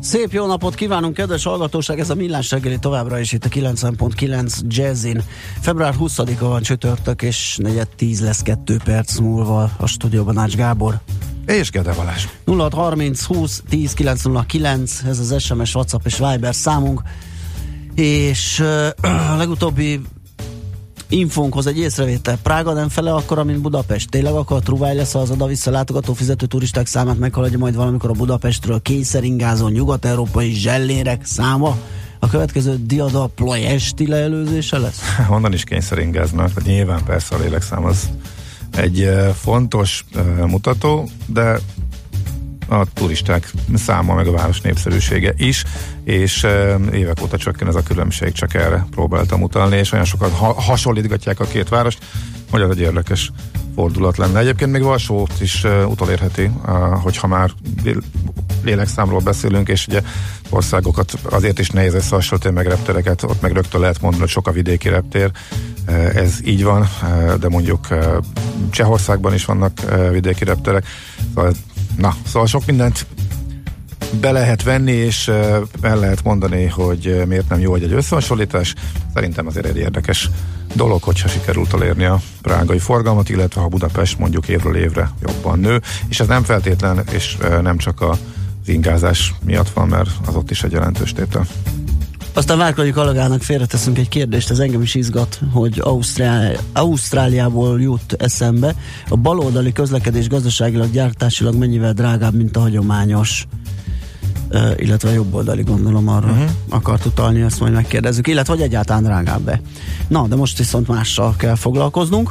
Szép jó napot kívánunk, kedves hallgatóság! Ez a Millás reggeli továbbra is itt a 90.9 Jazzin. Február 20-a van csütörtök, és negyed 10 lesz 2 perc múlva a stúdióban Ács Gábor. És Gede Balázs. 0630 20 10 909, ez az SMS, WhatsApp és Viber számunk. És uh, a legutóbbi infónkhoz egy észrevétel. Prága nem fele akkor, mint Budapest. Tényleg akkor a truváj lesz, az oda-vissza látogató fizető turisták számát meghaladja majd valamikor a Budapestről kényszeringázó nyugat-európai zsellérek száma? A következő diada plajesti leelőzése lesz? Honnan is kényszeringáznak? Nyilván persze a lélekszám az egy fontos mutató, de a turisták száma, meg a város népszerűsége is, és évek óta csökken ez a különbség, csak erre próbáltam utalni, és olyan sokan ha- hasonlítgatják a két várost, hogy az egy érdekes fordulat lenne. Egyébként még Varsót is uh, utolérheti, uh, hogyha már lélekszámról beszélünk, és ugye országokat azért is nehéz összehasonlítani, meg reptereket, ott meg rögtön lehet mondani, hogy sok a vidéki reptér, ez így van, de mondjuk Csehországban is vannak vidéki repterek, szóval Na, szóval sok mindent be lehet venni, és el lehet mondani, hogy miért nem jó egy, egy összehasonlítás. Szerintem azért egy érdekes dolog, hogyha sikerült elérni a prágai forgalmat, illetve ha Budapest mondjuk évről évre jobban nő, és ez nem feltétlen, és nem csak az ingázás miatt van, mert az ott is egy jelentős tétel. Aztán Várkonyi Kalagának félreteszünk egy kérdést, ez engem is izgat, hogy Ausztrál, Ausztráliából jut eszembe. A baloldali közlekedés gazdaságilag, gyártásilag mennyivel drágább, mint a hagyományos Uh, illetve jobboldali gondolom arra uh-huh. akart utalni, ezt majd megkérdezzük, illetve hogy egyáltalán drágább-e. Na, de most viszont mással kell foglalkoznunk.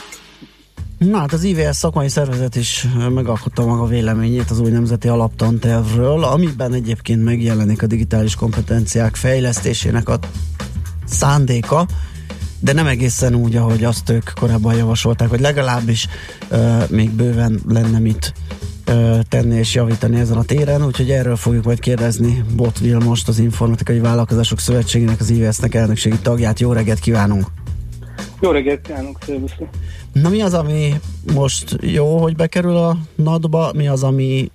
Na hát az IVS szakmai szervezet is megalkotta maga véleményét az új nemzeti alaptantervről, amiben egyébként megjelenik a digitális kompetenciák fejlesztésének a szándéka, de nem egészen úgy, ahogy azt ők korábban javasolták, hogy legalábbis uh, még bőven lenne mit tenni és javítani ezen a téren, úgyhogy erről fogjuk majd kérdezni Bot Vilmost, az Informatikai Vállalkozások Szövetségének, az IVS-nek elnökségi tagját. Jó reggelt kívánunk! Jó reggelt kívánok, szervusztok! Na mi az, ami most jó, hogy bekerül a nadba, mi az, ami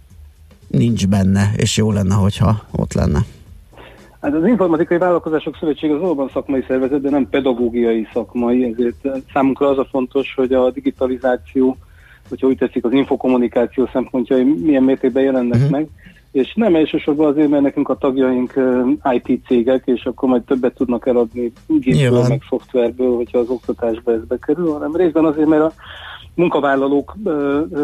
nincs benne, és jó lenne, hogyha ott lenne? Hát az Informatikai Vállalkozások Szövetség az valóban szakmai szervezet, de nem pedagógiai szakmai, ezért számunkra az a fontos, hogy a digitalizáció, hogyha úgy tetszik, az infokommunikáció szempontjai milyen mértékben jelennek uh-huh. meg, és nem elsősorban azért, mert nekünk a tagjaink IT cégek, és akkor majd többet tudnak eladni gépből, meg szoftverből, hogyha az oktatásba ez bekerül, hanem részben azért, mert a munkavállalók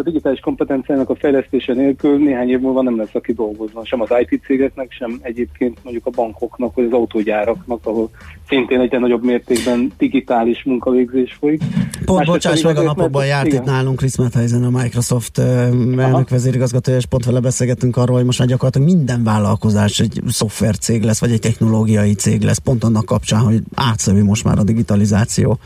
digitális kompetenciának a fejlesztése nélkül néhány év múlva nem lesz, aki dolgozna, sem az IT cégeknek, sem egyébként mondjuk a bankoknak, vagy az autógyáraknak, ahol szintén egyre nagyobb mértékben digitális munkavégzés folyik. Pont bocsáss meg, a napokban járt igen. itt nálunk Chris Matheisen, a Microsoft elnök vezérigazgatója, és pont vele beszélgettünk arról, hogy most már gyakorlatilag minden vállalkozás egy szoftvercég lesz, vagy egy technológiai cég lesz, pont annak kapcsán, hogy átszövi most már a digitalizáció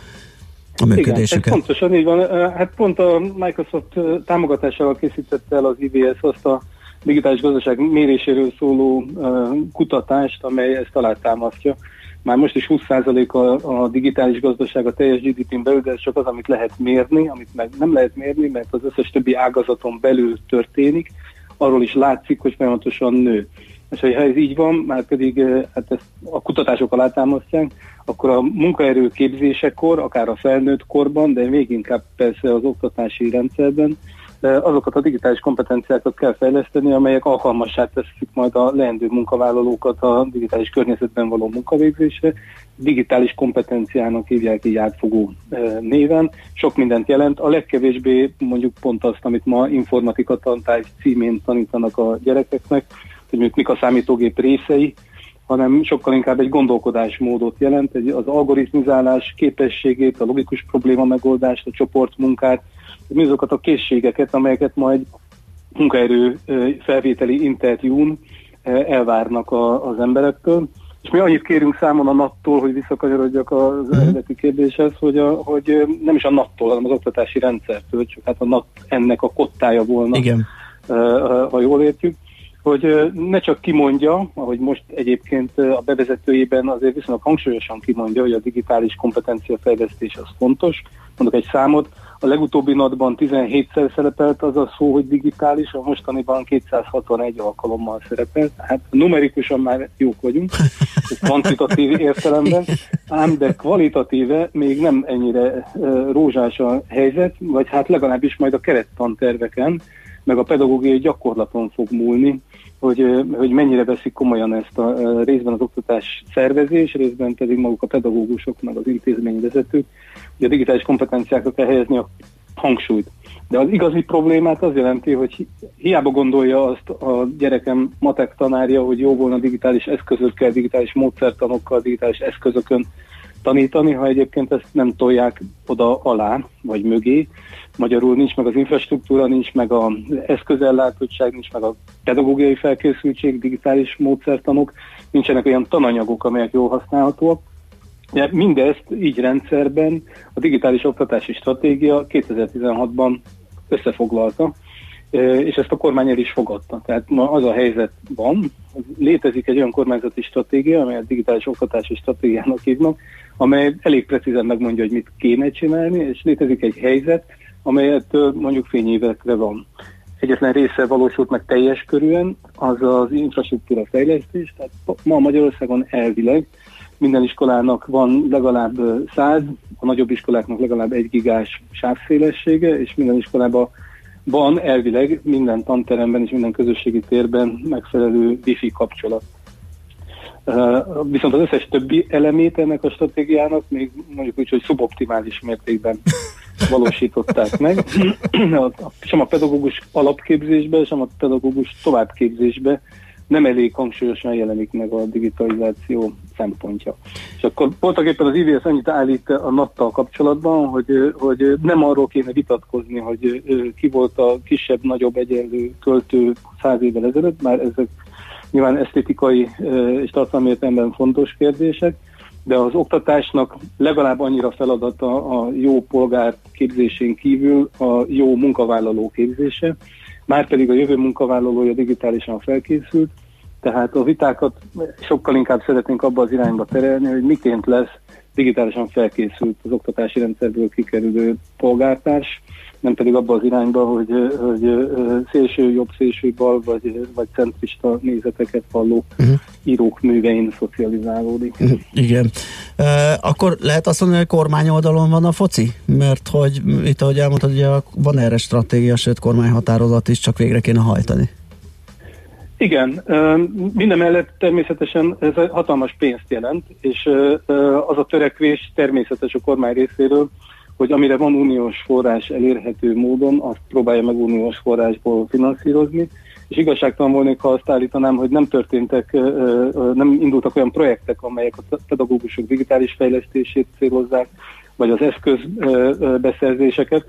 a működésüket. Igen, pontosan így van. Hát pont a Microsoft támogatásával készítette el az IBS azt a digitális gazdaság méréséről szóló kutatást, amely ezt alátámasztja. Már most is 20% a, a digitális gazdaság a teljes GDP-n belül, de ez csak az, amit lehet mérni, amit meg nem lehet mérni, mert az összes többi ágazaton belül történik. Arról is látszik, hogy folyamatosan nő. És ha ez így van, már pedig hát ezt a kutatások alátámasztják, akkor a munkaerő képzésekor, akár a felnőtt korban, de még inkább persze az oktatási rendszerben, azokat a digitális kompetenciákat kell fejleszteni, amelyek alkalmassá teszik majd a leendő munkavállalókat a digitális környezetben való munkavégzésre. Digitális kompetenciának hívják így átfogó néven. Sok mindent jelent. A legkevésbé mondjuk pont azt, amit ma informatika tantárgy címén tanítanak a gyerekeknek, hogy mik a számítógép részei, hanem sokkal inkább egy gondolkodásmódot jelent, egy, az algoritmizálás képességét, a logikus probléma megoldást, a csoportmunkát, mindazokat a készségeket, amelyeket majd munkaerő felvételi interjún elvárnak a, az emberektől. És mi annyit kérünk számon a nattól, hogy visszakanyarodjak az mhm. eredeti kérdéshez, hogy, a, hogy nem is a nattól, hanem az oktatási rendszertől, csak hát a NAT ennek a kottája volna, Igen. ha jól értjük hogy ne csak kimondja, ahogy most egyébként a bevezetőjében azért viszonylag hangsúlyosan kimondja, hogy a digitális kompetencia fejlesztés az fontos. Mondok egy számot, a legutóbbi natban 17-szer szerepelt az a szó, hogy digitális, a mostaniban 261 alkalommal szerepelt. Hát numerikusan már jók vagyunk, kvantitatív értelemben, ám de kvalitatíve még nem ennyire rózsás a helyzet, vagy hát legalábbis majd a kerettanterveken, meg a pedagógiai gyakorlaton fog múlni, hogy, hogy mennyire veszik komolyan ezt a részben az oktatás szervezés, részben pedig maguk a pedagógusok, meg az intézményvezetők, hogy a digitális kompetenciákra kell helyezni a hangsúlyt. De az igazi problémát az jelenti, hogy hiába gondolja azt a gyerekem matek tanárja, hogy jó volna digitális eszközökkel, digitális módszertanokkal, digitális eszközökön tanítani, ha egyébként ezt nem tolják oda alá, vagy mögé. Magyarul nincs meg az infrastruktúra, nincs meg az eszközellátottság, nincs meg a pedagógiai felkészültség, digitális módszertanok, nincsenek olyan tananyagok, amelyek jól használhatóak. Ja, mindezt így rendszerben a digitális oktatási stratégia 2016-ban összefoglalta, és ezt a kormány el is fogadta. Tehát ma az a helyzet van, létezik egy olyan kormányzati stratégia, amelyet digitális oktatási stratégiának hívnak, amely elég precízen megmondja, hogy mit kéne csinálni, és létezik egy helyzet, amelyet mondjuk fényévekre van. Egyetlen része valósult meg teljes körűen, az az infrastruktúra fejlesztés, tehát ma Magyarországon elvileg minden iskolának van legalább 100, a nagyobb iskoláknak legalább egy gigás sávszélessége, és minden iskolában van elvileg minden tanteremben és minden közösségi térben megfelelő wifi kapcsolat. Viszont az összes többi elemét ennek a stratégiának még mondjuk úgy, hogy szuboptimális mértékben valósították meg. sem a pedagógus alapképzésbe, sem a pedagógus továbbképzésbe nem elég hangsúlyosan jelenik meg a digitalizáció szempontja. És akkor voltak éppen az IVS annyit állít a nattal kapcsolatban, hogy, hogy nem arról kéne vitatkozni, hogy ki volt a kisebb-nagyobb egyenlő költő száz évvel ezelőtt, már ezek nyilván esztétikai és tartalmi értelemben fontos kérdések, de az oktatásnak legalább annyira feladata a jó polgár képzésén kívül a jó munkavállaló képzése, már pedig a jövő munkavállalója digitálisan felkészült, tehát a vitákat sokkal inkább szeretnénk abba az irányba terelni, hogy miként lesz digitálisan felkészült az oktatási rendszerből kikerülő polgártárs, nem pedig abba az irányba, hogy, hogy szélső jobb, szélső bal, vagy, vagy centrista nézeteket valló uh-huh. írók művein szocializálódik. Uh-huh. Igen. Akkor lehet azt mondani, hogy kormány oldalon van a foci? Mert hogy itt, ahogy elmondtad, ugye van erre stratégia, sőt kormányhatározat is, csak végre kéne hajtani. Igen, minden mellett természetesen ez hatalmas pénzt jelent, és az a törekvés természetes a kormány részéről, hogy amire van uniós forrás elérhető módon, azt próbálja meg uniós forrásból finanszírozni, és igazságtalan volnék, ha azt állítanám, hogy nem történtek, nem indultak olyan projektek, amelyek a pedagógusok digitális fejlesztését célozzák, vagy az eszközbeszerzéseket.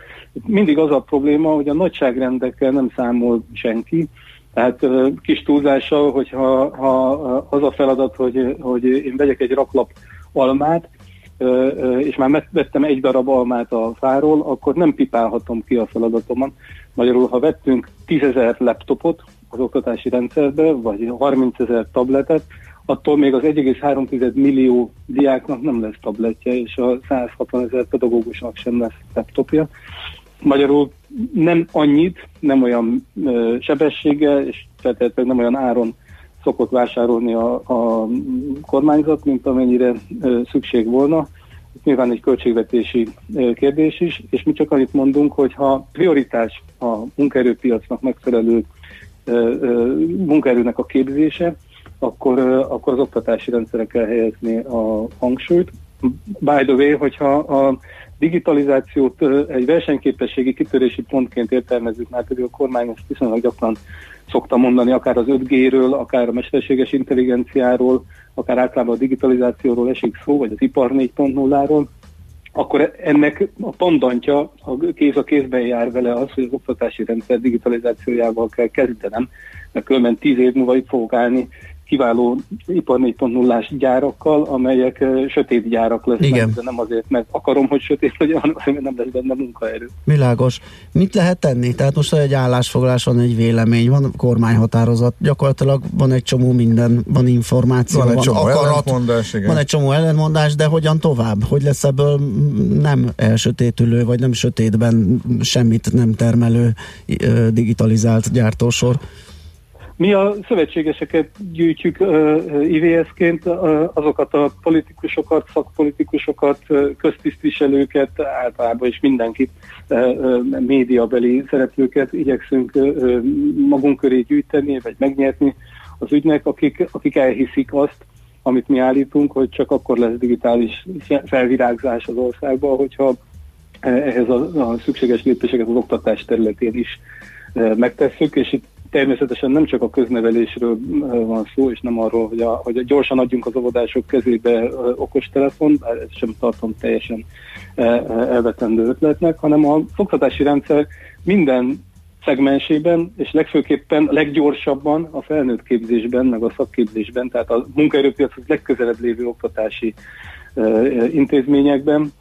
Mindig az a probléma, hogy a nagyságrendekkel nem számol senki, tehát kis túlzással, hogyha ha az a feladat, hogy, hogy én vegyek egy raklap almát, és már vettem egy darab almát a fáról, akkor nem pipálhatom ki a feladatomat. Magyarul, ha vettünk 10 ezer laptopot az oktatási rendszerbe, vagy 30 ezer tabletet, attól még az 1,3 millió diáknak nem lesz tabletje, és a 160 ezer pedagógusnak sem lesz laptopja. Magyarul nem annyit, nem olyan ö, sebességgel, és feltétlenül nem olyan áron szokott vásárolni a, a kormányzat, mint amennyire ö, szükség volna. Nyilván egy költségvetési kérdés is, és mi csak annyit mondunk, hogy ha prioritás a munkaerőpiacnak megfelelő munkaerőnek a képzése, akkor, akkor az oktatási rendszerre kell helyezni a hangsúlyt. By the way, hogyha a digitalizációt egy versenyképességi kitörési pontként értelmezzük, mert pedig a kormány ezt viszonylag gyakran szokta mondani, akár az 5G-ről, akár a mesterséges intelligenciáról, akár általában a digitalizációról esik szó, vagy az ipar 4.0-ról, akkor ennek a pandantja a kéz a kézben jár vele az, hogy az oktatási rendszer digitalizációjával kell kezdenem, mert különben tíz év múlva itt fogok állni kiváló ipar 4.0-ás gyárakkal, amelyek sötét gyárak lesznek, Igen. de nem azért, mert akarom, hogy sötét legyen, hanem azért, nem lesz benne munkaerő. Világos. Mit lehet tenni? Tehát most egy állásfoglalás van, egy vélemény, van kormányhatározat, gyakorlatilag van egy csomó minden, van információ, van, egy van csomó akarat, igen. van egy csomó ellentmondás, de hogyan tovább? Hogy lesz ebből nem elsötétülő, vagy nem sötétben semmit nem termelő digitalizált gyártósor? Mi a szövetségeseket gyűjtjük IVS-ként, azokat a politikusokat, szakpolitikusokat, köztisztviselőket, általában is mindenkit, médiabeli szereplőket igyekszünk magunk köré gyűjteni, vagy megnyerni az ügynek, akik, akik elhiszik azt, amit mi állítunk, hogy csak akkor lesz digitális felvirágzás az országban, hogyha ehhez a, a szükséges lépéseket az oktatás területén is megtesszük, és itt Természetesen nem csak a köznevelésről van szó, és nem arról, hogy, a, hogy gyorsan adjunk az óvodások kezébe okostelefon, bár ezt sem tartom teljesen elvetendő ötletnek, hanem a oktatási rendszer minden szegmensében, és legfőképpen leggyorsabban a felnőtt képzésben, meg a szakképzésben, tehát a munkaerőpiachoz legközelebb lévő oktatási intézményekben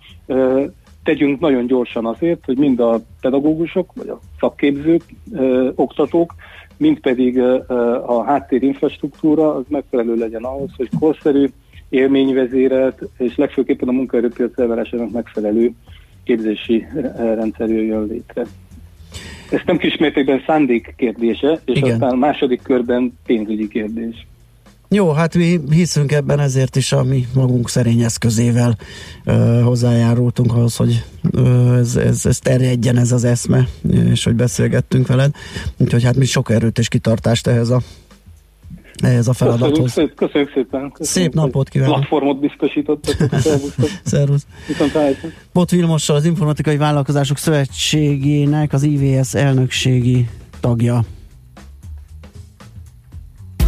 tegyünk nagyon gyorsan azért, hogy mind a pedagógusok, vagy a szakképzők, ö, oktatók, mind pedig a háttérinfrastruktúra az megfelelő legyen ahhoz, hogy korszerű, élményvezérelt, és legfőképpen a munkaerőpiac elvárásának megfelelő képzési rendszer jöjjön létre. Ez nem kismértékben szándék kérdése, és Igen. aztán a második körben pénzügyi kérdés. Jó, hát mi hiszünk ebben, ezért is a mi magunk szerény eszközével ö, hozzájárultunk ahhoz, hogy ö, ez, ez, ez terjedjen ez az eszme, és hogy beszélgettünk veled. Úgyhogy hát mi sok erőt és kitartást ehhez a ehhez a feladathoz. Köszönjük, köszönjük szépen. Köszönjük, Szép napot kívánok. Platformot biztosítottak. Szervusz. Bot Vilmossal az Informatikai Vállalkozások Szövetségének az IVS elnökségi tagja.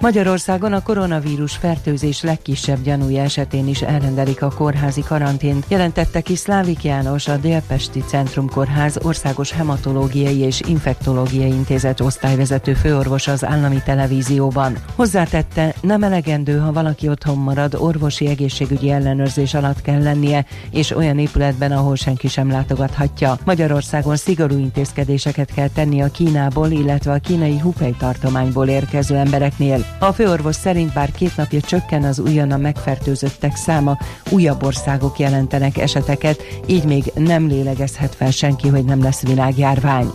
Magyarországon a koronavírus fertőzés legkisebb gyanúja esetén is elrendelik a kórházi karantént, jelentette ki Szlávik János, a Délpesti Centrum Kórház Országos Hematológiai és Infektológiai Intézet osztályvezető főorvos az állami televízióban. Hozzátette, nem elegendő, ha valaki otthon marad, orvosi egészségügyi ellenőrzés alatt kell lennie, és olyan épületben, ahol senki sem látogathatja. Magyarországon szigorú intézkedéseket kell tenni a Kínából, illetve a kínai Hubei tartományból érkező embereknél. A főorvos szerint bár két napja csökken az újonnan megfertőzöttek száma, újabb országok jelentenek eseteket, így még nem lélegezhet fel senki, hogy nem lesz világjárvány.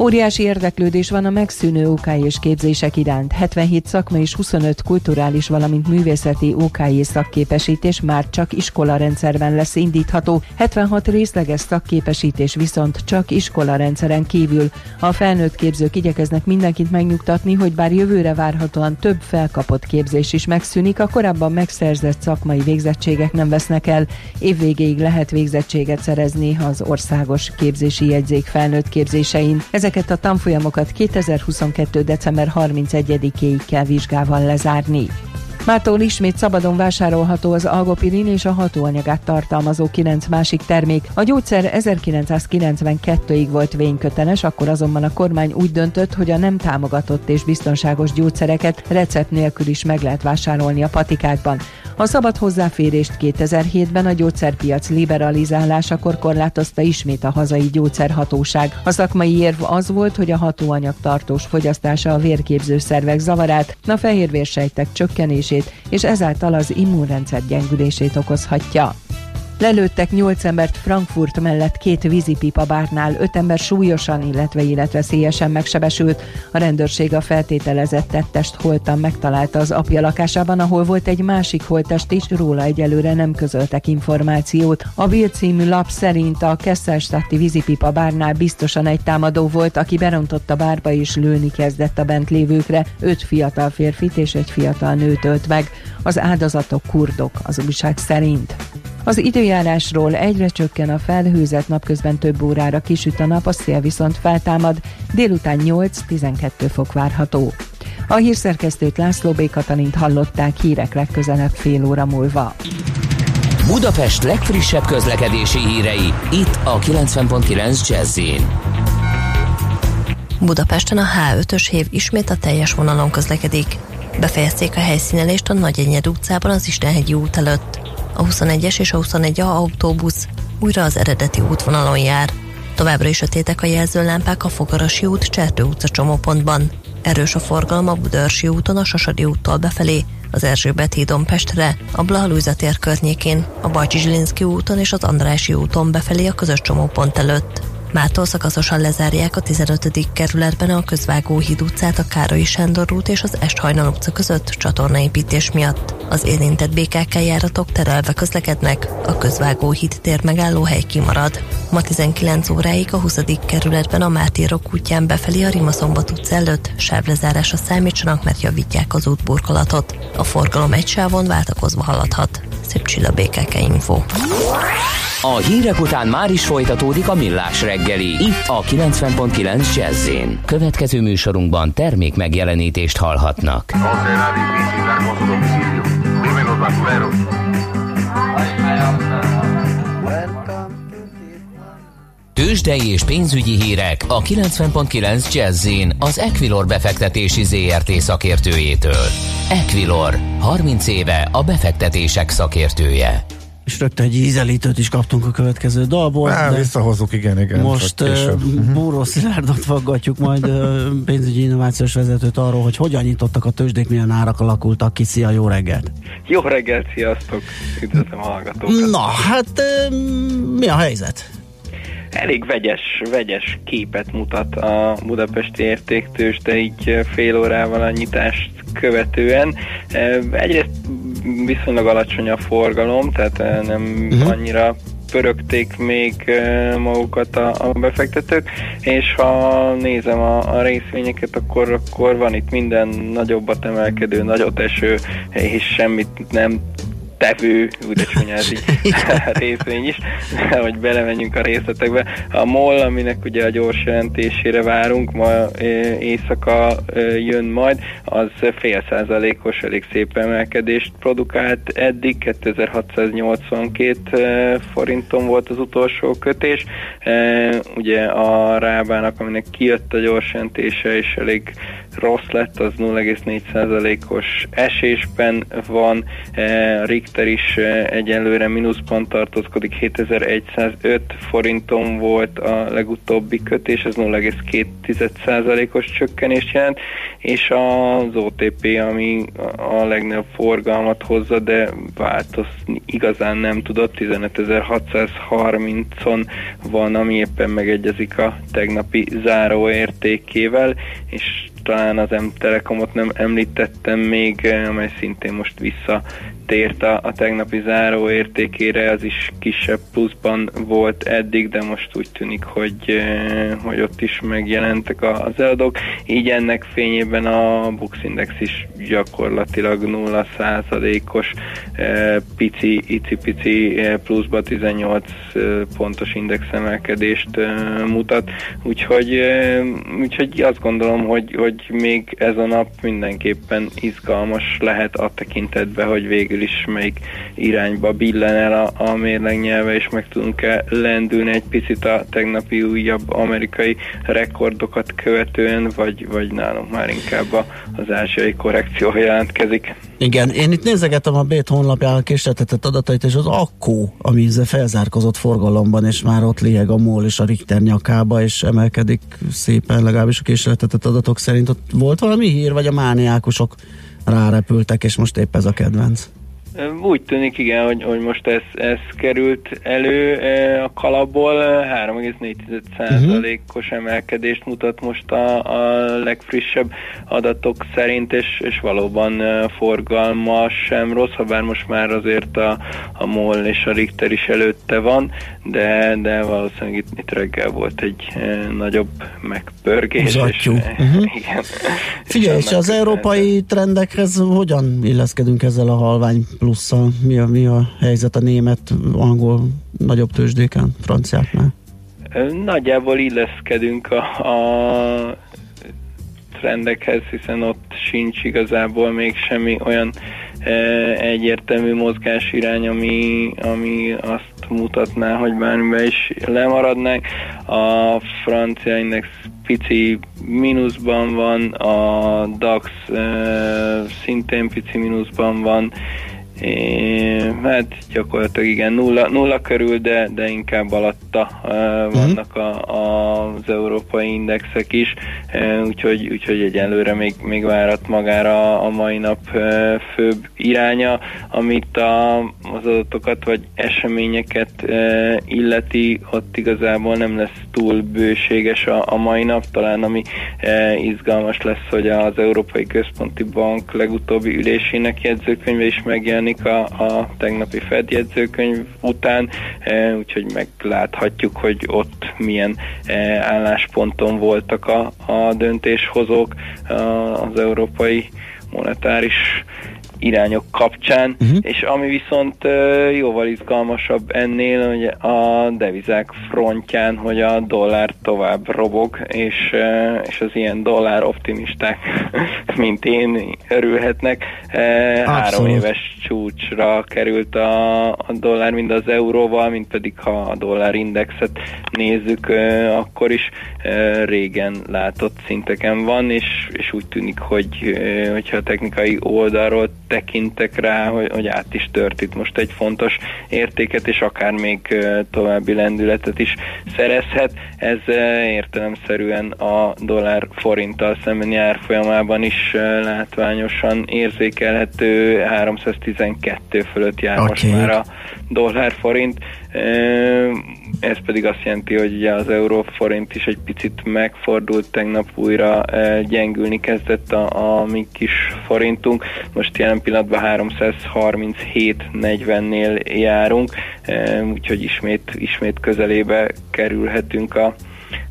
Óriási érdeklődés van a megszűnő OK és képzések iránt. 77 szakma és 25 kulturális, valamint művészeti OK szakképesítés már csak iskola rendszerben lesz indítható, 76 részleges szakképesítés viszont csak iskola rendszeren kívül. A felnőtt képzők igyekeznek mindenkit megnyugtatni, hogy bár jövőre várhatóan több felkapott képzés is megszűnik, a korábban megszerzett szakmai végzettségek nem vesznek el. Évvégéig lehet végzettséget szerezni az országos képzési jegyzék felnőtt képzésein. Ezek Ezeket a tanfolyamokat 2022. december 31-ig kell vizsgával lezárni. Mától ismét szabadon vásárolható az algopirin és a hatóanyagát tartalmazó kilenc másik termék. A gyógyszer 1992-ig volt vényköteles, akkor azonban a kormány úgy döntött, hogy a nem támogatott és biztonságos gyógyszereket recept nélkül is meg lehet vásárolni a patikákban. A szabad hozzáférést 2007-ben a gyógyszerpiac liberalizálásakor korlátozta ismét a hazai gyógyszerhatóság. A szakmai érv az volt, hogy a hatóanyag tartós fogyasztása a vérképző szervek zavarát, a fehérvérsejtek csökkenését és ezáltal az immunrendszer gyengülését okozhatja. Lelőttek nyolc embert Frankfurt mellett két vízipipa bárnál, öt ember súlyosan, illetve életveszélyesen megsebesült. A rendőrség a feltételezett tettest holtan megtalálta az apja lakásában, ahol volt egy másik holtest is, róla egyelőre nem közöltek információt. A Bild című lap szerint a Kesselstadti vízipipa bárnál biztosan egy támadó volt, aki berontott a bárba és lőni kezdett a bent lévőkre. Öt fiatal férfit és egy fiatal nőt ölt meg. Az áldozatok kurdok, az újság szerint. Az időjárásról egyre csökken a felhőzet, napközben több órára kisüt a nap, a szél viszont feltámad, délután 8-12 fok várható. A hírszerkesztőt László B. Katalint hallották hírek legközelebb fél óra múlva. Budapest legfrissebb közlekedési hírei, itt a 90.9 jazz Budapesten a H5-ös hév ismét a teljes vonalon közlekedik. Befejezték a helyszínelést a Nagyenyed utcában az Istenhegyi út előtt a 21-es és a 21A autóbusz újra az eredeti útvonalon jár. Továbbra is sötétek a jelzőlámpák a Fogarasi út Csertő utca csomópontban. Erős a forgalom a Budörsi úton a Sasadi úttól befelé, az Erzsébet hídon Pestre, a Blahalújza tér környékén, a Bajcsi Zsilinszki úton és az Andrási úton befelé a közös csomópont előtt. Mától szakaszosan lezárják a 15. kerületben a Közvágó híd utcát a Károly Sándor út és az Esthajnal utca között csatornaépítés miatt. Az érintett BKK járatok terelve közlekednek, a Közvágó híd tér megállóhely kimarad. Ma 19 óráig a 20. kerületben a Mártírok útján befelé a Rimaszombat utca előtt sávlezárásra számítsanak, mert javítják az útburkolatot. A forgalom egy sávon váltakozva haladhat. Szép csilla BKK Info. A hírek után már is folytatódik a millás reggeli. Itt a 90.9 jazz Következő műsorunkban termék megjelenítést hallhatnak. Tőzsdei és pénzügyi hírek a 90.9 jazz az Equilor befektetési ZRT szakértőjétől. Equilor, 30 éve a befektetések szakértője és rögtön egy ízelítőt is kaptunk a következő dalból. Á, visszahozzuk, igen, igen. Most uh, Búró Szilárdot faggatjuk, majd pénzügyi innovációs vezetőt arról, hogy hogyan nyitottak a tőzsdék, milyen árak alakultak ki. Szia, jó reggelt! Jó reggelt, sziasztok! Üdvözlöm a hallgatókat! Na, hát mi a helyzet? Elég vegyes, vegyes képet mutat a budapesti értéktős, de így fél órával a nyitást követően. Egyrészt viszonylag alacsony a forgalom, tehát nem uh-huh. annyira pörögték még magukat a, a befektetők, és ha nézem a, a részvényeket, akkor, akkor van itt minden nagyobbat emelkedő, nagyot eső, és semmit nem tevő, úgy csúnyás részvény is, hogy belemenjünk a részletekbe. A MOL, aminek ugye a gyors jelentésére várunk, ma éjszaka jön majd, az fél százalékos, elég szép emelkedést produkált eddig, 2682 forinton volt az utolsó kötés. Ugye a Rábának, aminek kijött a gyors jelentése, és elég rossz lett, az 0,4%-os esésben van, e, Richter is e, egyelőre mínuszban tartózkodik, 7105 forinton volt a legutóbbi kötés, ez 0,2%-os csökkenést jelent, és az OTP, ami a legnagyobb forgalmat hozza, de változni igazán nem tudott, 15630-on van, ami éppen megegyezik a tegnapi záróértékével, és talán az M-Telekomot nem említettem még, eh, amely szintén most vissza tért a, a tegnapi záró értékére, az is kisebb pluszban volt eddig, de most úgy tűnik, hogy, hogy ott is megjelentek az eladók. Így ennek fényében a Bux Index is gyakorlatilag 0%-os eh, pici, icipici pluszba 18 pontos indexemelkedést mutat. Úgyhogy, úgyhogy azt gondolom, hogy, hogy még ez a nap mindenképpen izgalmas lehet a tekintetben, hogy végül végül is melyik irányba billen el a, a mérlegnyelve, és meg tudunk-e lendülni egy picit a tegnapi újabb amerikai rekordokat követően, vagy, vagy nálunk már inkább a, az ázsiai korrekció jelentkezik. Igen, én itt nézegetem a Bét honlapjának készletetett adatait, és az akkó, ami felzárkozott forgalomban, és már ott lieg a MOL és a Richter nyakába, és emelkedik szépen, legalábbis a készletetett adatok szerint. Ott volt valami hír, vagy a mániákusok rárepültek, és most épp ez a kedvenc? Úgy tűnik, igen, hogy, hogy most ez, ez került elő a kalapból, 3,4%-os uh-huh. emelkedést mutat most a, a legfrissebb adatok szerint, és, és valóban forgalma sem rossz, ha bár most már azért a, a MOL és a Richter is előtte van, de, de valószínűleg itt, itt reggel volt egy nagyobb megpörgés. És, uh-huh. igen. Figyelj, és az európai trendekhez hogyan illeszkedünk ezzel a halvány plusszal? Mi a, mi a helyzet a német, angol nagyobb tőzsdéken, franciáknál? Nagyjából illeszkedünk a, a trendekhez, hiszen ott sincs igazából még semmi olyan egyértelmű mozgás irány, ami, ami azt mutatná, hogy bármiben is lemaradnánk. A francia index pici mínuszban van, a DAX szintén pici mínuszban van, É, hát gyakorlatilag igen, nulla, nulla körül, de, de inkább alatta uh, vannak a, a, az európai indexek is, uh, úgyhogy, úgyhogy egyelőre még, még várat magára a mai nap uh, főbb iránya, amit a, az adatokat vagy eseményeket uh, illeti, ott igazából nem lesz túl bőséges a, a mai nap, talán ami uh, izgalmas lesz, hogy az Európai Központi Bank legutóbbi ülésének jegyzőkönyve is megjelenik, megjelenik a, a tegnapi Fed jegyzőkönyv után, e, úgyhogy megláthatjuk, hogy ott milyen e, állásponton voltak a, a döntéshozók az európai monetáris irányok kapcsán, uh-huh. és ami viszont jóval izgalmasabb ennél, hogy a devizák frontján, hogy a dollár tovább robog, és, és az ilyen dollár optimisták, mint én, örülhetnek. Abszolút. Három éves csúcsra került a, a dollár, mind az euróval, mind pedig ha a dollár indexet nézzük, akkor is régen látott szinteken van, és, és úgy tűnik, hogy hogyha a technikai oldalról tekintek rá, hogy, hogy át is tört itt most egy fontos értéket, és akár még további lendületet is szerezhet. Ez értelemszerűen a dollár forinttal szembeni árfolyamában is látványosan érzékelhető, 312 fölött jár okay. most már a dollár forint. Ez pedig azt jelenti, hogy ugye az euró-forint is egy picit megfordult, tegnap újra gyengülni kezdett a, a mi kis forintunk. Most jelen pillanatban 337-40-nél járunk, úgyhogy ismét, ismét közelébe kerülhetünk a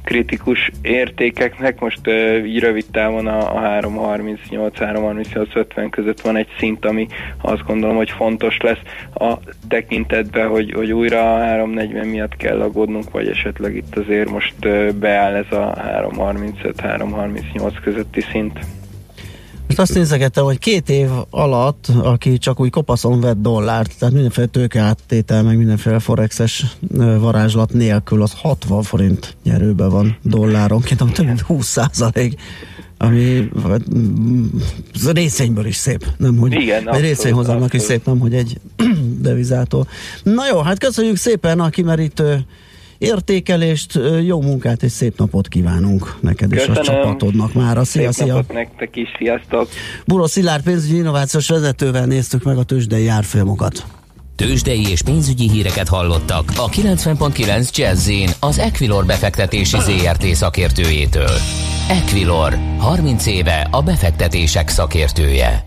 kritikus értékeknek. Most így rövid távon a, a 338-338-50 között van egy szint, ami azt gondolom, hogy fontos lesz a tekintetben, hogy, hogy újra a 340 miatt kell aggódnunk, vagy esetleg itt azért most beáll ez a 335-338 közötti szint. Most azt nézegettem, hogy két év alatt, aki csak úgy kopaszon vett dollárt, tehát mindenféle tőkeáttétel, meg mindenféle forexes varázslat nélkül, az 60 forint nyerőben van dolláronként, ami több mint 20 százalék ami az részvényből is szép, nem hogy Igen, egy részvényhozamnak is szép, nem hogy egy devizától. Na jó, hát köszönjük szépen a kimerítő értékelést, jó munkát és szép napot kívánunk neked Köszönöm. és a csapatodnak már. Szia, szép szia! nektek is, sziasztok! Buró Szilárd pénzügyi innovációs vezetővel néztük meg a tőzsdei árfolyamokat. Tőzsdei és pénzügyi híreket hallottak a 90.9 jazz az Equilor befektetési ZRT szakértőjétől. Equilor, 30 éve a befektetések szakértője.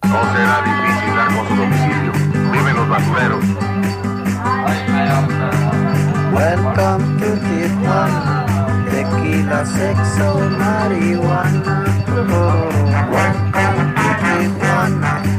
No será difícil dar con su domicilio. Viven los basureros. Welcome to Tijuana, tequila, sexo, marihuana. Oh, welcome to Tijuana,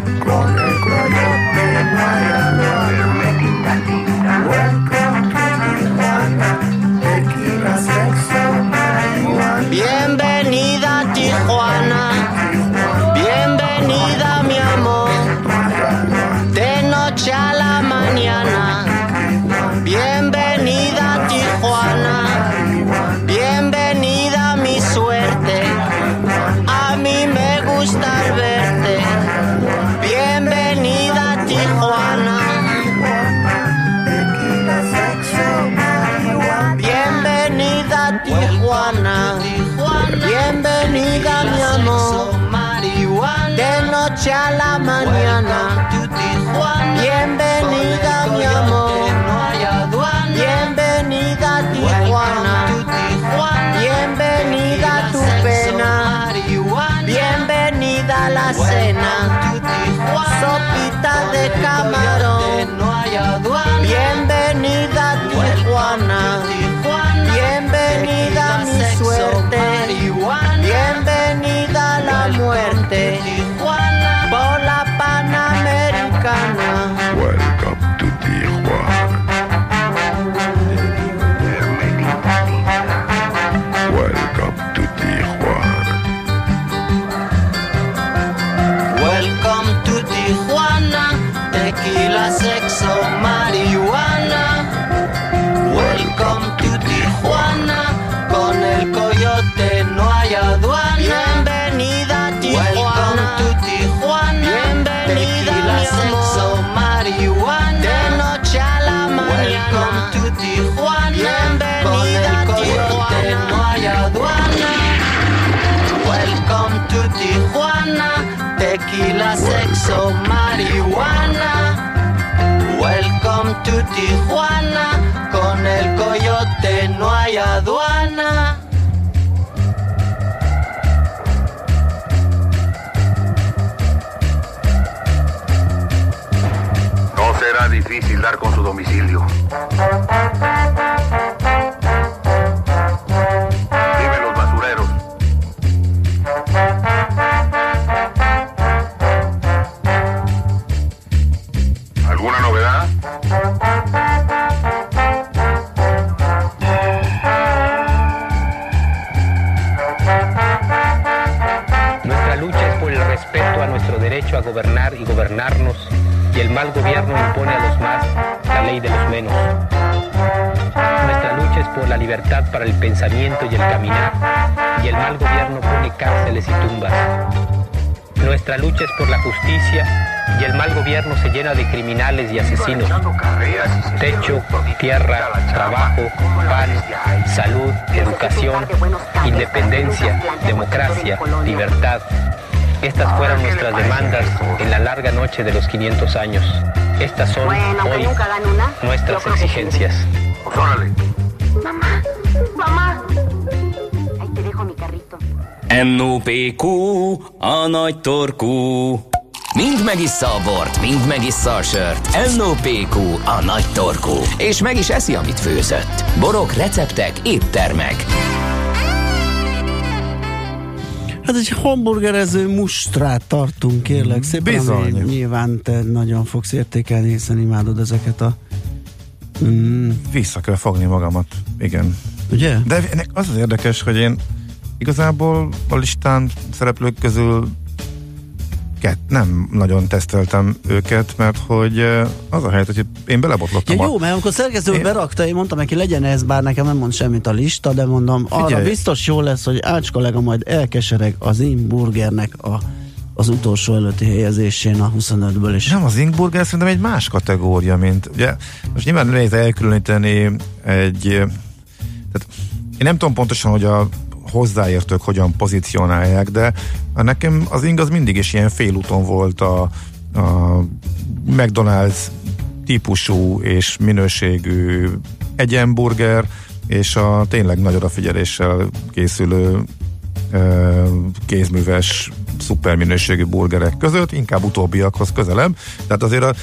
Tijuana, con el coyote no hay aduana. No será difícil dar con su domicilio. Cárceles y tumbas. Nuestra lucha es por la justicia, y el mal gobierno se llena de criminales y asesinos. Techo, tierra, trabajo, pan, salud, educación, independencia, democracia, libertad. Estas fueron nuestras demandas en la larga noche de los 500 años. Estas son hoy nuestras exigencias. Órale. NOPQ, a nagy torkú. Mind megissza a bort, mind megissza a sört. NOPQ, a nagy torkú. És meg is eszi, amit főzött. Borok, receptek, éttermek. Hát egy hamburgerező mustrát tartunk, kérlek szépen. Bizony. ami Nyilván te nagyon fogsz értékelni, hiszen imádod ezeket a... Mm, Vissza kell fogni magamat, igen. ugye? De ennek az az érdekes, hogy én igazából a listán szereplők közül kett, nem nagyon teszteltem őket, mert hogy eh, az a helyzet, hogy én belebotlottam Ja, a... jó, mert amikor szerkesztő Én- berakta, én mondtam neki, legyen ez, bár nekem nem mond semmit a lista, de mondom, arra Figyelj. biztos jó lesz, hogy Ács kollega majd elkesereg az én burgernek a, az utolsó előtti helyezésén a 25-ből is. Nem, az Ingburger szerintem egy más kategória, mint ugye, most nyilván nehéz elkülöníteni egy, eh, tehát én nem tudom pontosan, hogy a hozzáértők hogyan pozícionálják, de nekem az ing az mindig is ilyen félúton volt a, a McDonald's típusú és minőségű egyenburger, és a tényleg nagy odafigyeléssel készülő kézműves, szuper minőségű burgerek között, inkább utóbbiakhoz közelebb. Tehát azért a,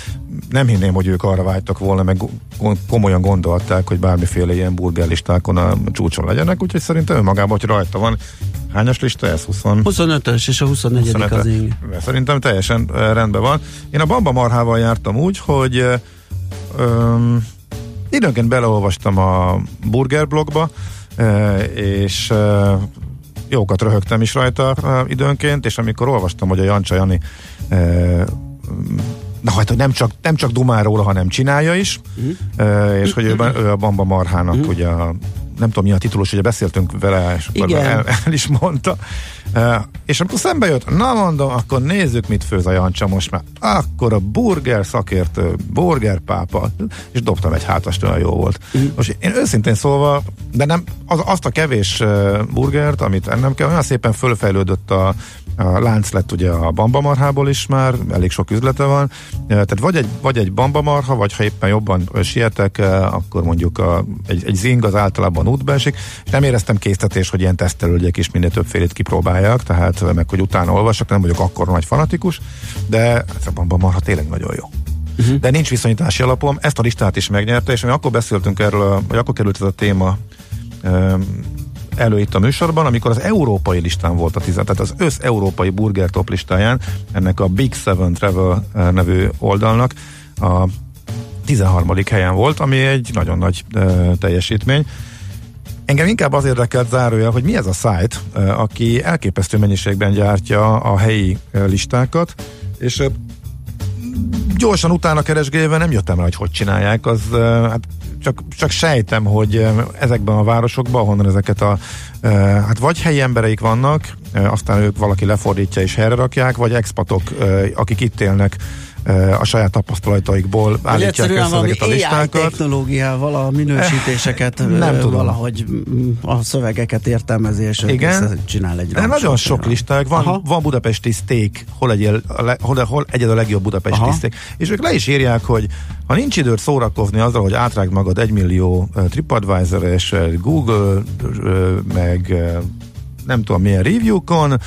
nem hinném, hogy ők arra vágytak volna, meg komolyan gondolták, hogy bármiféle ilyen burgerlistákon a csúcson legyenek, úgyhogy szerintem önmagában, hogy rajta van. Hányas lista ez? 20? 25-ös és a 24 25 az ing. Szerintem teljesen rendben van. Én a Bamba Marhával jártam úgy, hogy öm, időnként beleolvastam a Burger blogba, és jókat röhögtem is rajta időnként, és amikor olvastam, hogy a Jancsa Jani na hát, hogy nem csak, nem csak dumál róla, hanem csinálja is, uh-huh. és hogy ő, ő a Bamba Marhának uh-huh. ugye a, nem tudom mi a titulus, ugye beszéltünk vele, és akkor Igen. el, el is mondta. És amikor szembe jött, na mondom, akkor nézzük, mit főz a Jancsa most már. Akkor a burger szakértő, burger pápa, és dobtam egy hátast, olyan jó volt. Uh-huh. Most én őszintén szólva, de nem, az, azt a kevés burgert, amit ennem kell, olyan szépen fölfejlődött a, a lánc lett ugye a bambamarhából is már, elég sok üzlete van, Eh, tehát vagy egy, vagy egy bambamarha, vagy ha éppen jobban sietek, akkor mondjuk a, egy, egy zing az általában útba esik, és nem éreztem késztetés, hogy ilyen tesztelődjek is minél többfélét kipróbáljak, tehát eh, meg hogy utána olvasok, nem vagyok akkor nagy fanatikus, de hát a bambamarha tényleg nagyon jó. Uh-huh. De nincs viszonyítási alapom, ezt a listát is megnyerte, és mi akkor beszéltünk erről, vagy akkor került ez a téma elő itt a műsorban, amikor az európai listán volt a 10, tehát az össz európai burger top listáján, ennek a Big Seven Travel eh, nevű oldalnak a 13. helyen volt, ami egy nagyon nagy uh, teljesítmény. Engem inkább az érdekelt zárója, hogy mi ez a site, uh, aki elképesztő mennyiségben gyártja a helyi listákat, és gyorsan utána keresgélve nem jöttem rá, hogy hogy csinálják, az hát csak, csak sejtem, hogy ezekben a városokban, ahonnan ezeket a hát vagy helyi embereik vannak, aztán ők valaki lefordítja és helyre rakják, vagy expatok, akik itt élnek, a saját tapasztalataikból állítják össze ezeket a AI listákat. technológiával a minősítéseket Nem tudom. valahogy mm, a szövegeket értelmezi, és Igen. csinál egy De nagyon sok listák van, Aha. van budapesti steak, hol egy, hol, hol egyed a legjobb budapesti Aha. steak. És ők le is írják, hogy ha nincs időt szórakozni azzal, hogy átrágd magad egy millió TripAdvisor és uh, Google, meg nem tudom milyen review-kon,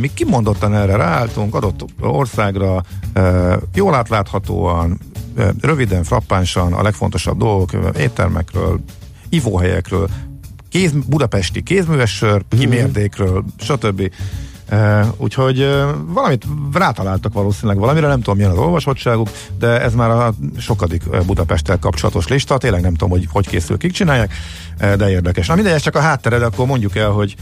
mi kimondottan erre ráálltunk, adott országra, jól átláthatóan, röviden, frappánsan a legfontosabb dolgok, éttermekről, ivóhelyekről, kéz, budapesti kézműves sör, kimérdékről, stb. Uh, úgyhogy uh, valamit rátaláltak valószínűleg valamire, nem tudom milyen az olvasottságuk, de ez már a sokadik Budapesttel kapcsolatos lista, tényleg nem tudom, hogy hogy készül, kik csinálják, de érdekes. Na mindegy, ez csak a háttered, akkor mondjuk el, hogy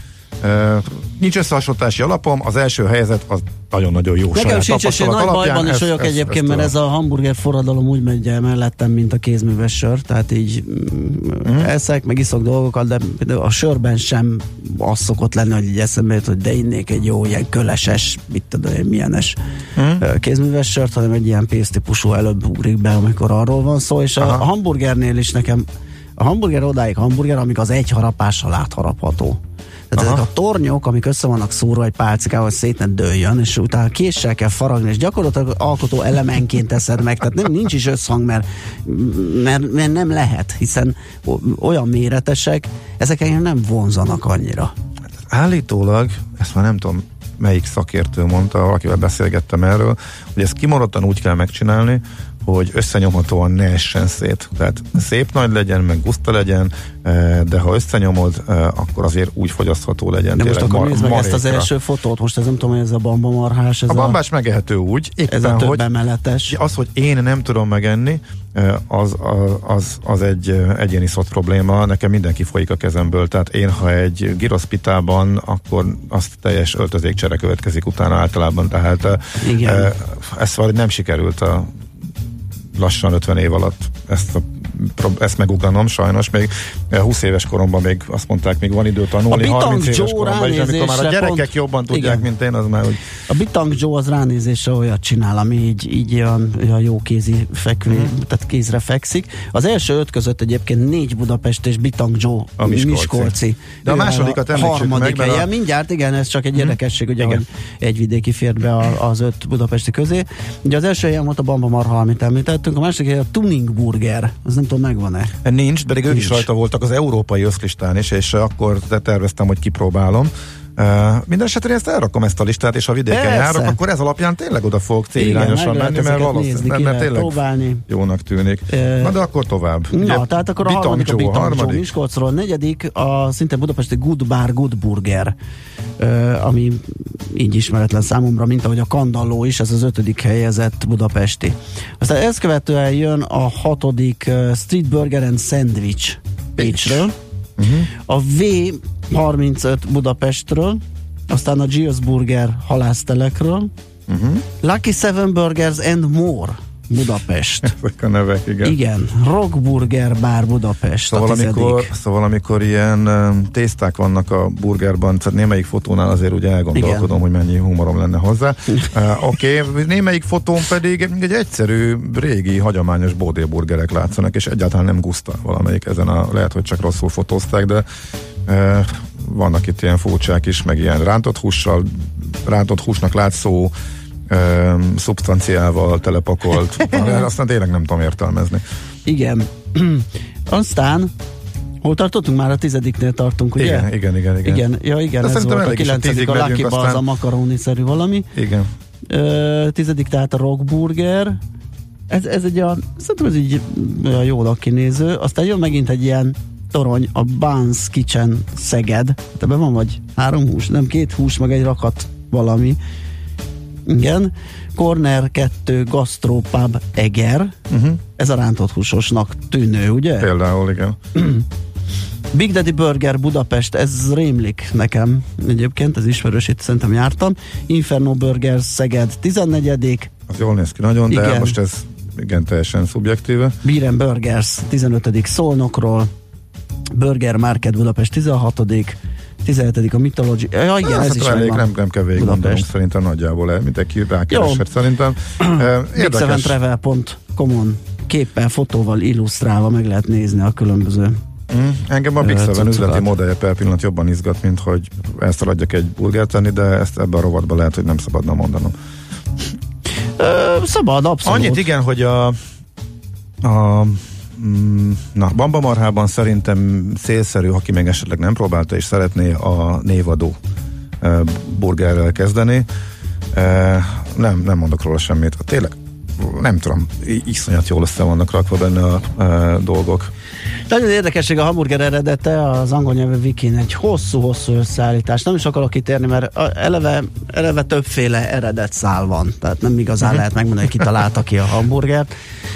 nincs összehasonlítási alapom, az első helyzet az nagyon-nagyon jó Nekem saját sincs, és én nagy bajban is vagyok egyébként, ezt mert ez a hamburger forradalom úgy megy el mellettem, mint a kézműves sör, tehát így mm. eszek, meg iszok dolgokat, de a sörben sem az szokott lenni, hogy így eszembe jut, hogy de innék egy jó ilyen köleses, mit tudom én, milyenes mm. kézműves sört, hanem egy ilyen pénztípusú előbb ugrik be, amikor arról van szó, és a, a hamburgernél is nekem a hamburger odáig hamburger, amíg az egy harapással átharapható. Tornyok, amik össze vannak szórva egy pálcikával, hogy szét ne dőljön, és utána késsel kell faragni, és gyakorlatilag alkotó elemenként teszed meg, tehát nem, nincs is összhang, mert, mert, mert nem lehet, hiszen olyan méretesek, ezek engem nem vonzanak annyira. Állítólag, ezt már nem tudom melyik szakértő mondta, akivel beszélgettem erről, hogy ezt kimaradtan úgy kell megcsinálni, hogy összenyomhatóan ne essen szét. Tehát szép nagy legyen, meg guszta legyen, eh, de ha összenyomod, eh, akkor azért úgy fogyasztható legyen. De most akkor mar- nézd meg ezt az első fotót, most ez nem tudom, hogy ez a bamba marhás, ez A a, bambás megehető úgy, éppen, ez a több hogy emeletes. az, hogy én nem tudom megenni, eh, az, az, az, egy egyéni szott probléma, nekem mindenki folyik a kezemből, tehát én, ha egy giroszpitában, akkor azt teljes öltözékcsere következik utána általában, tehát eh, Igen. ez valahogy nem sikerült a lassan 50 év alatt ezt, a, ezt megugranom sajnos, még eh, 20 éves koromban még azt mondták, még van idő tanulni, A Bitang 30 éves Joe koromban is, amikor már a gyerekek pont- jobban tudják, Igen. mint én, az már úgy A Bitang Joe az ránézésre olyat csinál, ami így, így olyan, olyan jó kézi fekvő, Mhm. tehát kézre fekszik. Az első öt között egyébként négy Budapest és Bitang Joe A Miskolci. Miskolci. De a másodikat említsük harmadik meg, mert a- helyen. Mindjárt, igen, ez csak egy érdekesség, ugye, Igen. egy vidéki fért be a- az öt budapesti közé. Ugye az első helyen volt a Bamba Marha, amit említettünk, a helyen a Tuning Burger, az nem tudom, megvan-e? Nincs, pedig ők is Nincs. rajta voltak az európai összlistán is, és akkor te- terveztem, hogy kipróbálom. Uh, minden esetre én ezt elrakom ezt a listát, és ha vidéken Persze. járok, akkor ez alapján tényleg oda fogok célirányosan menni, mert valószínűleg, mert, tényleg próbálni. jónak tűnik. Na de akkor tovább. Na, Ugye, tehát akkor a harmadik a Bitang Joe harmadik. Miskolcról, negyedik a szinte budapesti Good Bar Good Burger, ami így ismeretlen számomra, mint ahogy a Kandalló is, ez az ötödik helyezett budapesti. Aztán ezt követően jön a hatodik uh, Street Burger and Sandwich Pécsről, Uh-huh. a V35 Budapestről, aztán a Gios Burger halásztelekről, Uh-huh. Lucky Seven Burgers and More Budapest. Ezek a nevek, igen. Igen, Rockburger Bar Budapest Szóval amikor, szóval amikor ilyen um, tészták vannak a burgerban, tehát némelyik fotónál azért ugye elgondolkodom, hogy mennyi humorom lenne hozzá. uh, Oké, okay. némelyik fotón pedig egy egyszerű, régi, hagyományos bódélburgerek látszanak, és egyáltalán nem guszta valamelyik ezen a, lehet, hogy csak rosszul fotózták, de uh, vannak itt ilyen furcsák is, meg ilyen rántott hússal, rántott húsnak látszó um, szubstanciával telepakolt, aztán tényleg nem tudom értelmezni. Igen. Aztán Hol tartottunk? Már a tizediknél tartunk, ugye? Igen, igen, igen. igen. Igen, ja igen, De ez volt a kilencedik, a Lucky aztán- az a makaroni-szerű valami. Igen. Ö, tizedik tehát a Rockburger. Ez, ez egy a, szerintem ez így olyan jól kinéző. Aztán jön megint egy ilyen torony, a Buns Kitchen Szeged. Ebben van vagy három hús, nem két hús, meg egy rakat valami. Igen. Corner 2 Gastropub Eger. Uh-huh. Ez a rántott húsosnak tűnő, ugye? Például, igen. Big Daddy Burger Budapest, ez rémlik nekem egyébként, ez ismerős, itt szerintem jártam. Inferno Burger Szeged 14 Az jól néz ki nagyon, de Igen. most ez igen teljesen szubjektíve. Biren Burgers 15 Szolnokról, Burger Market Budapest 16 17 a Mythology, ja igen, Hát, ez is elég, nem, nem kell végig Budapest. mondanunk, szerintem nagyjából el, mindenki rákeresett szerintem. Eh, Érdekes. big7travel.com-on képpel, fotóval illusztrálva meg lehet nézni a különböző Mm, engem a Big Ö, Seven üzleti modellje per pillanat jobban izgat, mint hogy ezt adjak egy burgert tenni, de ezt ebben a rovatban lehet, hogy nem szabadna mondanom. Ö, szabad, abszolút. Annyit igen, hogy a, a na, Bamba Marhában szerintem célszerű, aki még esetleg nem próbálta és szeretné a névadó e, burgerrel kezdeni. E, nem, nem mondok róla semmit. Tényleg, nem tudom, iszonyat jól össze vannak rakva benne a e, dolgok. Nagyon érdekesség a hamburger eredete, az angol nyelvű wikin egy hosszú-hosszú összeállítás. Nem is akarok kitérni, mert eleve, eleve többféle eredet szál van. Tehát nem igazán Mhm. lehet megmondani, hogy ki találta ki a hamburgert.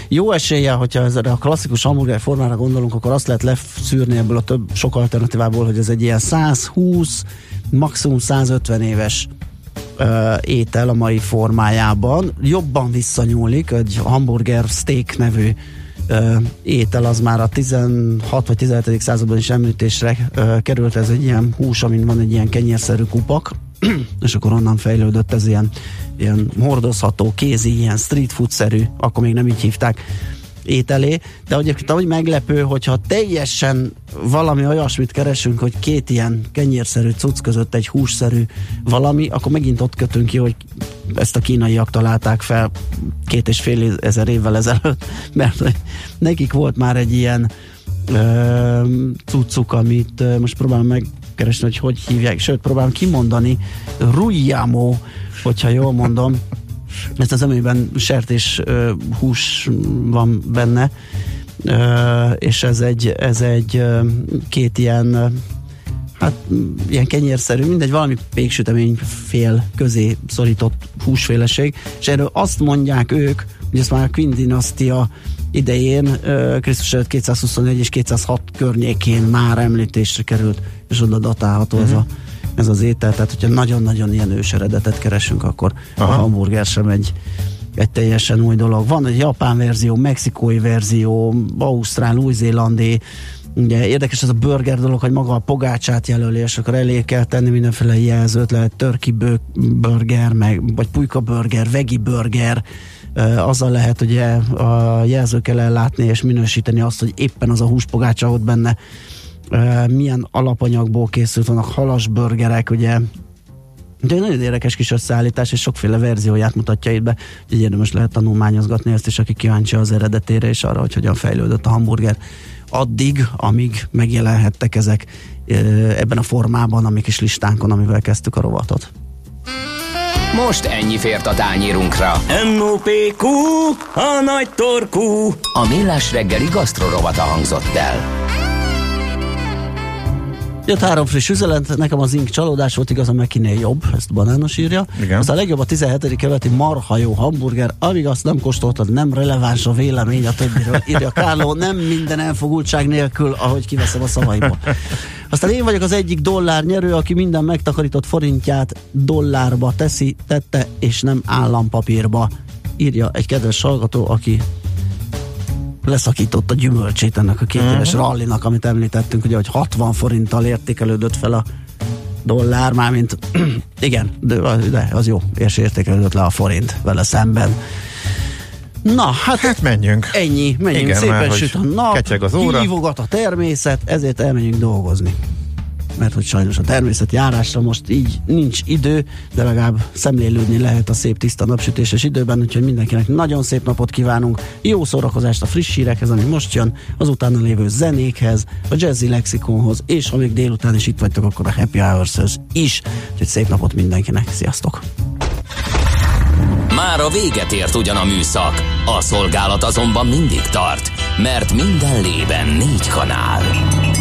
Jó esélye, hogyha ezre a klasszikus hamburger formára gondolunk, akkor azt lehet leszűrni ebből a több sok alternatívából, hogy ez egy ilyen 120, maximum 150 éves étel a mai formájában. Jobban visszanyúlik, egy hamburger steak nevű étel az már a 16 vagy 17. században is említésre került, ez egy ilyen hús, amin van egy ilyen kenyérszerű kupak, és akkor onnan fejlődött ez ilyen, ilyen hordozható, kézi, ilyen street food-szerű, akkor még nem így hívták, ételé, de egyébként ahogy meglepő, hogyha teljesen valami olyasmit keresünk, hogy két ilyen kenyérszerű cucc között egy hússzerű valami, akkor megint ott kötünk ki, hogy ezt a kínaiak találták fel két és fél ezer évvel ezelőtt, mert nekik volt már egy ilyen ö, cuccuk, amit most próbálom meg keresni, hogy hogy hívják, sőt, próbálom kimondani, Rujjamo, hogyha jól mondom, ezt az amiben sertés uh, hús van benne, uh, és ez egy, ez egy uh, két ilyen hát ilyen kenyérszerű, mindegy, valami péksütemény fél közé szorított húsféleség, és erről azt mondják ők, hogy ezt már a Queen dinasztia idején, Krisztus előtt 221 és 206 környékén már említésre került, és oda datálható uh-huh. ez, a, mhm. ez az étel, tehát hogyha nagyon-nagyon ilyen őseredetet keresünk, akkor Aha. a hamburger sem egy egy teljesen új dolog. Van egy japán verzió, mexikói verzió, ausztrál, új-zélandi, Ugye érdekes ez a burger dolog, hogy maga a pogácsát jelöli, és akkor elé kell tenni mindenféle jelzőt, lehet turkey burger, meg, vagy pulyka burger, vegi burger, azzal lehet ugye a jelzőkkel ellátni és minősíteni azt, hogy éppen az a húspogácsa ott benne. Milyen alapanyagból készült, vannak halas burgerek, ugye. De nagyon érdekes kis összeállítás, és sokféle verzióját mutatja itt be, úgyhogy érdemes lehet tanulmányozgatni ezt is, aki kíváncsi az eredetére, és arra, hogy hogyan fejlődött a hamburger addig, amíg megjelenhettek ezek ebben a formában, a mi kis listánkon, amivel kezdtük a rovatot. Most ennyi fért a tányírunkra. M.O.P.Q. A nagy torkú. A millás reggeli gasztrorovata hangzott el. Jött három friss üzenet, nekem az ink csalódás volt, igaz, a Mekinél jobb, ezt banános írja. Igen. Az a legjobb a 17. keleti marha jó hamburger, amíg azt nem kóstoltad, nem releváns a vélemény a többiről, írja Kárló, nem minden elfogultság nélkül, ahogy kiveszem a szavaiból. Aztán én vagyok az egyik dollár nyerő, aki minden megtakarított forintját dollárba teszi, tette, és nem állampapírba. Írja egy kedves hallgató, aki leszakított a gyümölcsét ennek a két uh-huh. éves rallinak, amit említettünk, ugye, hogy 60 forinttal értékelődött fel a dollár, mármint igen, de, de az jó, és értékelődött le a forint vele szemben. Na, hát, hát menjünk. Ennyi, menjünk, igen, szépen süt a nap, az óra. hívogat a természet, ezért elmegyünk dolgozni mert hogy sajnos a természet járásra most így nincs idő, de legalább szemlélődni lehet a szép tiszta napsütéses időben, úgyhogy mindenkinek nagyon szép napot kívánunk, jó szórakozást a friss hírekhez, ami most jön, az utána lévő zenékhez, a jazzy lexikonhoz, és ha még délután is itt vagytok, akkor a happy hours is, úgyhogy szép napot mindenkinek, sziasztok! Már a véget ért ugyan a műszak, a szolgálat azonban mindig tart, mert minden lében négy kanál.